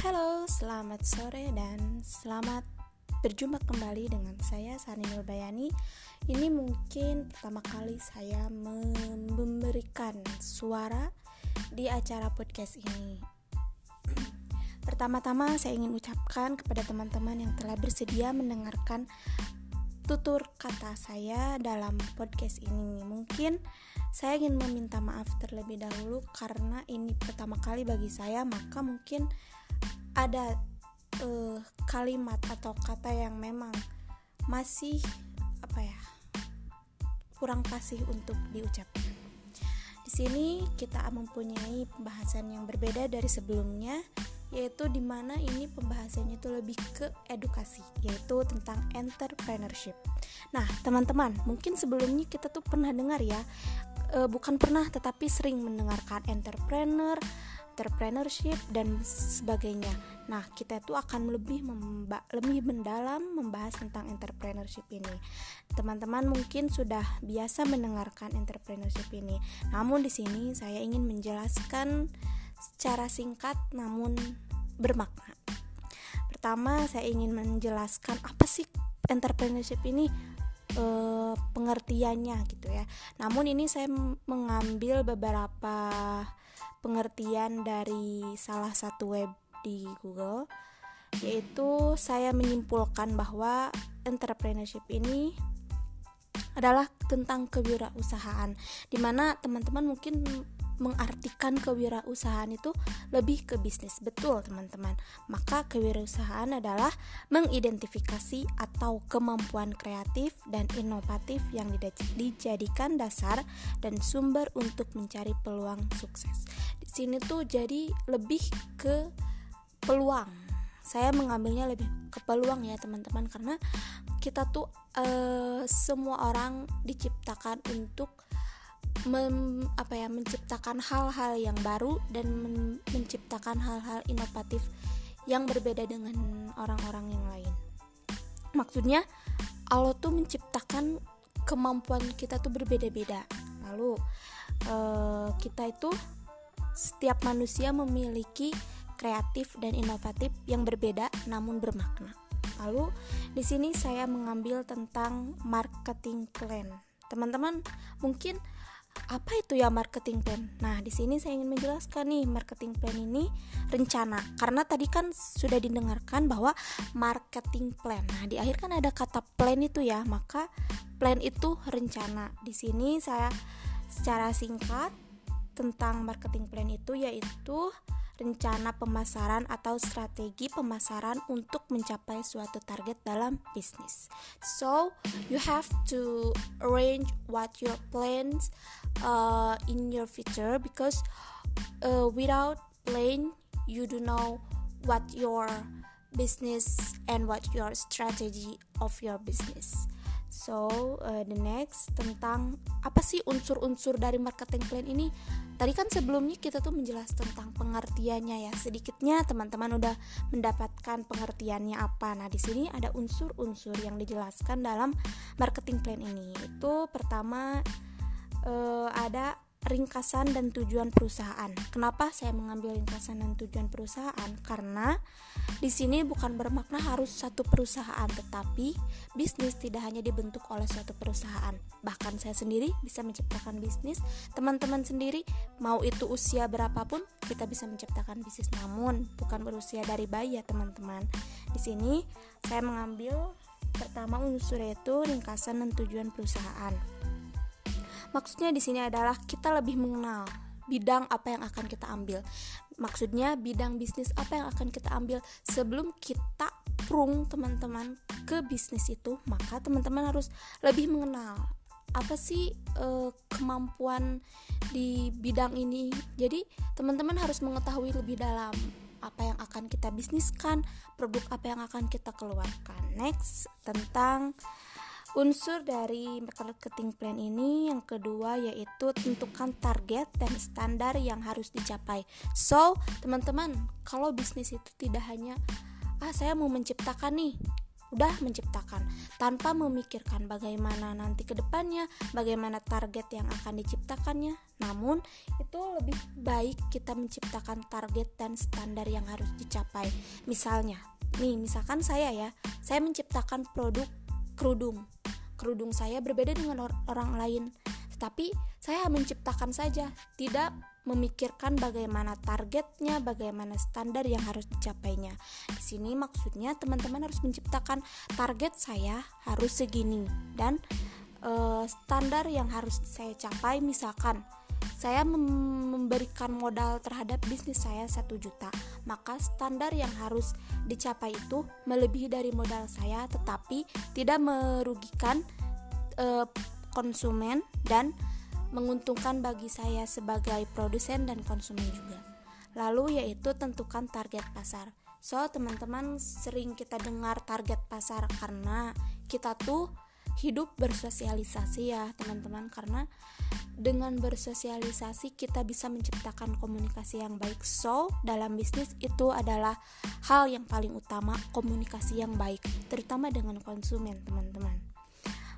halo, selamat sore dan selamat berjumpa kembali dengan saya Sani Nurbayani. Ini mungkin pertama kali saya memberikan suara di acara podcast ini. Pertama-tama saya ingin ucapkan kepada teman-teman yang telah bersedia mendengarkan tutur kata saya dalam podcast ini. Mungkin saya ingin meminta maaf terlebih dahulu karena ini pertama kali bagi saya, maka mungkin ada uh, kalimat atau kata yang memang masih apa ya kurang pasih untuk diucapkan. Di sini kita mempunyai pembahasan yang berbeda dari sebelumnya, yaitu di mana ini pembahasannya itu lebih ke edukasi, yaitu tentang entrepreneurship. Nah, teman-teman, mungkin sebelumnya kita tuh pernah dengar ya, e, bukan pernah, tetapi sering mendengarkan entrepreneur, entrepreneurship dan sebagainya. Nah, kita itu akan lebih memba lebih mendalam membahas tentang entrepreneurship ini. Teman-teman mungkin sudah biasa mendengarkan entrepreneurship ini. Namun di sini saya ingin menjelaskan secara singkat namun bermakna. Pertama, saya ingin menjelaskan apa sih entrepreneurship ini e, pengertiannya gitu ya. Namun ini saya mengambil beberapa pengertian dari salah satu web di Google yaitu saya menyimpulkan bahwa entrepreneurship ini adalah tentang kewirausahaan di mana teman-teman mungkin mengartikan kewirausahaan itu lebih ke bisnis. Betul, teman-teman. Maka kewirausahaan adalah mengidentifikasi atau kemampuan kreatif dan inovatif yang dijadikan dasar dan sumber untuk mencari peluang sukses. Di sini tuh jadi lebih ke peluang. Saya mengambilnya lebih ke peluang ya, teman-teman, karena kita tuh uh, semua orang diciptakan untuk mem, apa ya menciptakan hal-hal yang baru dan men, menciptakan hal-hal inovatif yang berbeda dengan orang-orang yang lain. Maksudnya Allah tuh menciptakan kemampuan kita tuh berbeda-beda. Lalu uh, kita itu setiap manusia memiliki kreatif dan inovatif yang berbeda namun bermakna. Lalu di sini saya mengambil tentang marketing plan. Teman-teman mungkin apa itu ya marketing plan? Nah, di sini saya ingin menjelaskan nih marketing plan ini rencana. Karena tadi kan sudah didengarkan bahwa marketing plan. Nah, di akhir kan ada kata plan itu ya, maka plan itu rencana. Di sini saya secara singkat tentang marketing plan itu yaitu rencana pemasaran atau strategi pemasaran untuk mencapai suatu target dalam bisnis. So, you have to arrange what your plans uh, in your future because uh, without plan, you do know what your business and what your strategy of your business. So, uh, the next tentang apa sih unsur-unsur dari marketing plan ini? Tadi kan sebelumnya kita tuh menjelaskan tentang pengertiannya ya. Sedikitnya teman-teman udah mendapatkan pengertiannya apa. Nah, di sini ada unsur-unsur yang dijelaskan dalam marketing plan ini. Itu pertama uh, ada ringkasan dan tujuan perusahaan. Kenapa saya mengambil ringkasan dan tujuan perusahaan? Karena di sini bukan bermakna harus satu perusahaan, tetapi bisnis tidak hanya dibentuk oleh suatu perusahaan. Bahkan saya sendiri bisa menciptakan bisnis, teman-teman sendiri mau itu usia berapapun kita bisa menciptakan bisnis. Namun bukan berusia dari bayi ya, teman-teman. Di sini saya mengambil pertama unsur yaitu ringkasan dan tujuan perusahaan. Maksudnya di sini adalah kita lebih mengenal bidang apa yang akan kita ambil. Maksudnya bidang bisnis apa yang akan kita ambil sebelum kita prung teman-teman ke bisnis itu, maka teman-teman harus lebih mengenal apa sih e, kemampuan di bidang ini. Jadi, teman-teman harus mengetahui lebih dalam apa yang akan kita bisniskan, produk apa yang akan kita keluarkan. Next, tentang Unsur dari marketing plan ini yang kedua yaitu tentukan target dan standar yang harus dicapai. So, teman-teman, kalau bisnis itu tidak hanya ah saya mau menciptakan nih udah menciptakan tanpa memikirkan bagaimana nanti ke depannya, bagaimana target yang akan diciptakannya. Namun, itu lebih baik kita menciptakan target dan standar yang harus dicapai. Misalnya, nih, misalkan saya ya, saya menciptakan produk kerudung. Kerudung saya berbeda dengan or orang lain, tetapi saya menciptakan saja, tidak memikirkan bagaimana targetnya, bagaimana standar yang harus dicapainya. Di sini maksudnya teman-teman harus menciptakan target saya harus segini dan e, standar yang harus saya capai misalkan saya memberikan modal terhadap bisnis saya 1 juta maka standar yang harus dicapai itu melebihi dari modal saya tetapi tidak merugikan e, konsumen dan menguntungkan bagi saya sebagai produsen dan konsumen juga. Lalu yaitu tentukan target pasar. So, teman-teman sering kita dengar target pasar karena kita tuh hidup bersosialisasi ya, teman-teman, karena dengan bersosialisasi kita bisa menciptakan komunikasi yang baik. So, dalam bisnis itu adalah hal yang paling utama, komunikasi yang baik, terutama dengan konsumen, teman-teman.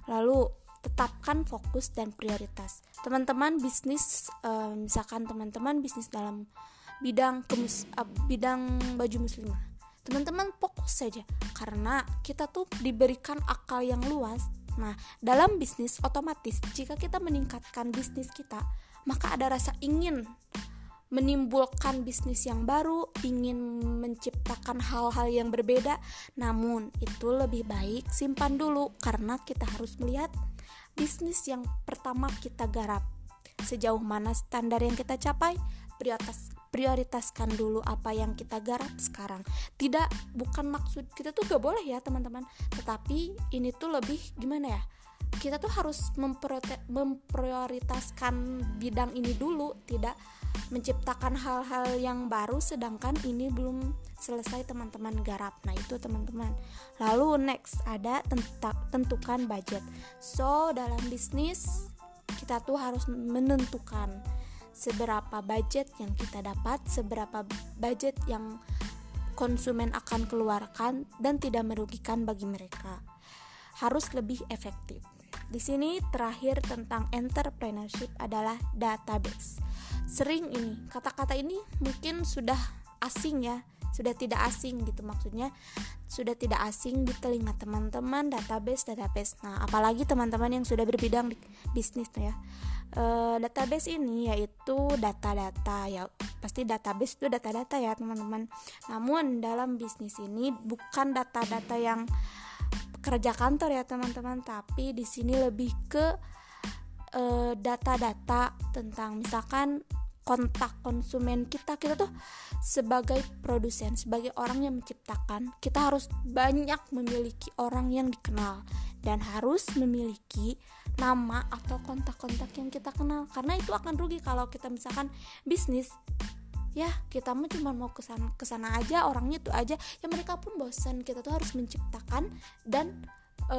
Lalu, tetapkan fokus dan prioritas. Teman-teman bisnis, uh, misalkan teman-teman bisnis dalam bidang kemus, uh, bidang baju muslimah, teman-teman fokus saja karena kita tuh diberikan akal yang luas. Nah, dalam bisnis otomatis jika kita meningkatkan bisnis kita, maka ada rasa ingin menimbulkan bisnis yang baru, ingin menciptakan hal-hal yang berbeda. Namun, itu lebih baik simpan dulu karena kita harus melihat bisnis yang pertama kita garap. Sejauh mana standar yang kita capai, prioritas prioritaskan dulu apa yang kita garap sekarang. Tidak bukan maksud kita tuh gak boleh ya teman-teman, tetapi ini tuh lebih gimana ya? Kita tuh harus memprioritaskan bidang ini dulu, tidak menciptakan hal-hal yang baru sedangkan ini belum selesai teman-teman garap. Nah, itu teman-teman. Lalu next ada tentukan budget. So, dalam bisnis kita tuh harus menentukan seberapa budget yang kita dapat, seberapa budget yang konsumen akan keluarkan dan tidak merugikan bagi mereka. Harus lebih efektif. Di sini terakhir tentang entrepreneurship adalah database sering ini kata-kata ini mungkin sudah asing ya sudah tidak asing gitu maksudnya sudah tidak asing di telinga teman-teman database database nah apalagi teman-teman yang sudah berbidang di bisnis ya e, database ini yaitu data-data ya pasti database itu data-data ya teman-teman. Namun dalam bisnis ini bukan data-data yang kerja kantor ya teman-teman tapi di sini lebih ke Eh, data-data uh, tentang misalkan kontak konsumen kita. Kita tuh sebagai produsen sebagai orang yang menciptakan kita harus banyak memiliki orang yang dikenal dan harus memiliki nama atau kontak-kontak yang kita kenal. Karena itu akan rugi kalau kita misalkan bisnis. Ya kita mah cuma mau ke sana ke sana aja orangnya itu aja. Ya mereka pun bosan kita tuh harus menciptakan dan e,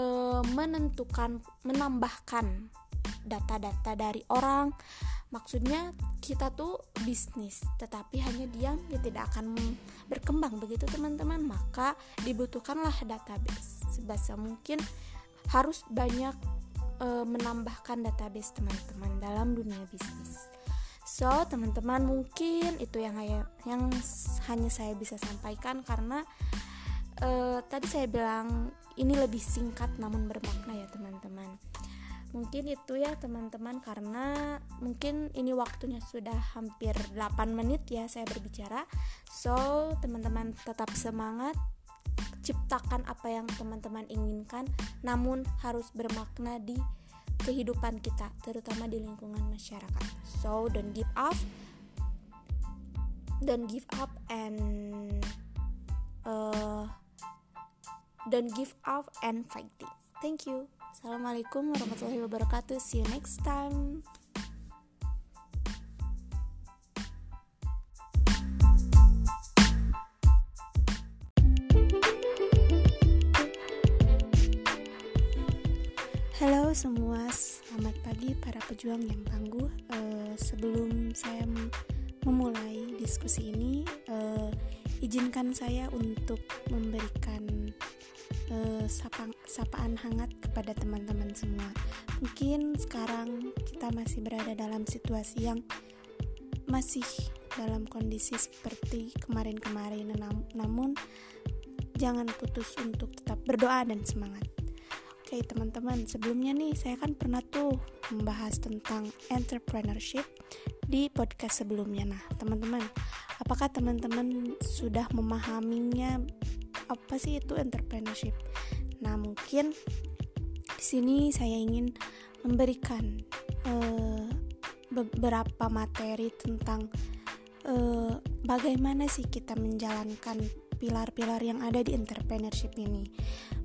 menentukan menambahkan data-data dari orang. Maksudnya kita tuh bisnis tetapi hanya diam ya tidak akan berkembang. Begitu teman-teman. Maka dibutuhkanlah database. Sebisa mungkin harus banyak e, menambahkan database teman-teman dalam dunia bisnis. So teman-teman mungkin itu yang yang hanya saya bisa sampaikan karena e, tadi saya bilang ini lebih singkat namun bermakna ya teman-teman. Mungkin itu ya teman-teman karena mungkin ini waktunya sudah hampir 8 menit ya saya berbicara. So teman-teman tetap semangat ciptakan apa yang teman-teman inginkan namun harus bermakna di kehidupan kita terutama di lingkungan masyarakat so don't give up don't give up and uh, don't give up and fighting thank you Assalamualaikum warahmatullahi wabarakatuh. See you next time. Semua, selamat pagi para pejuang yang tangguh. Uh, sebelum saya memulai diskusi ini, uh, izinkan saya untuk memberikan uh, sapang, sapaan hangat kepada teman-teman semua. Mungkin sekarang kita masih berada dalam situasi yang masih dalam kondisi seperti kemarin-kemarin, nam namun jangan putus untuk tetap berdoa dan semangat. Oke teman-teman, sebelumnya nih saya kan pernah tuh membahas tentang entrepreneurship di podcast sebelumnya. Nah, teman-teman, apakah teman-teman sudah memahaminya apa sih itu entrepreneurship? Nah, mungkin di sini saya ingin memberikan uh, beberapa materi tentang uh, bagaimana sih kita menjalankan pilar-pilar yang ada di entrepreneurship ini.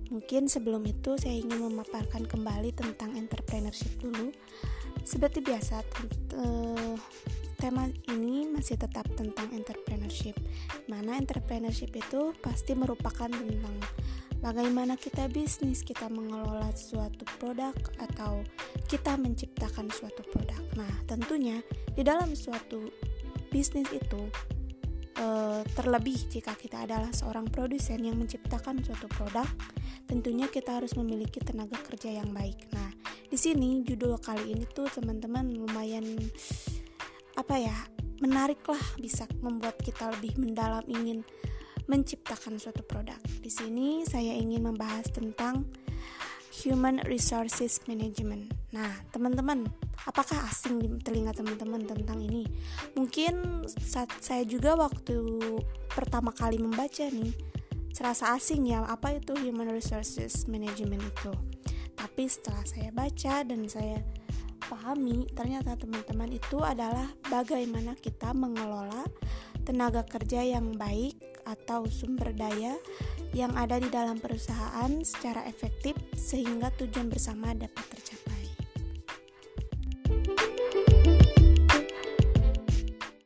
Mungkin sebelum itu saya ingin memaparkan kembali tentang entrepreneurship dulu. Seperti biasa, uh, tema ini masih tetap tentang entrepreneurship. Mana entrepreneurship itu pasti merupakan tentang bagaimana kita bisnis, kita mengelola suatu produk atau kita menciptakan suatu produk. Nah, tentunya di dalam suatu bisnis itu e, terlebih jika kita adalah seorang produsen yang menciptakan suatu produk, tentunya kita harus memiliki tenaga kerja yang baik. Nah, di sini judul kali ini tuh teman-teman lumayan apa ya menarik lah bisa membuat kita lebih mendalam ingin menciptakan suatu produk. Di sini saya ingin membahas tentang human resources management. Nah, teman-teman, apakah asing di telinga teman-teman tentang ini? Mungkin saat saya juga waktu pertama kali membaca nih, serasa asing ya, apa itu human resources management itu? Tapi setelah saya baca dan saya pahami ternyata teman-teman itu adalah bagaimana kita mengelola tenaga kerja yang baik atau sumber daya yang ada di dalam perusahaan secara efektif sehingga tujuan bersama dapat tercapai.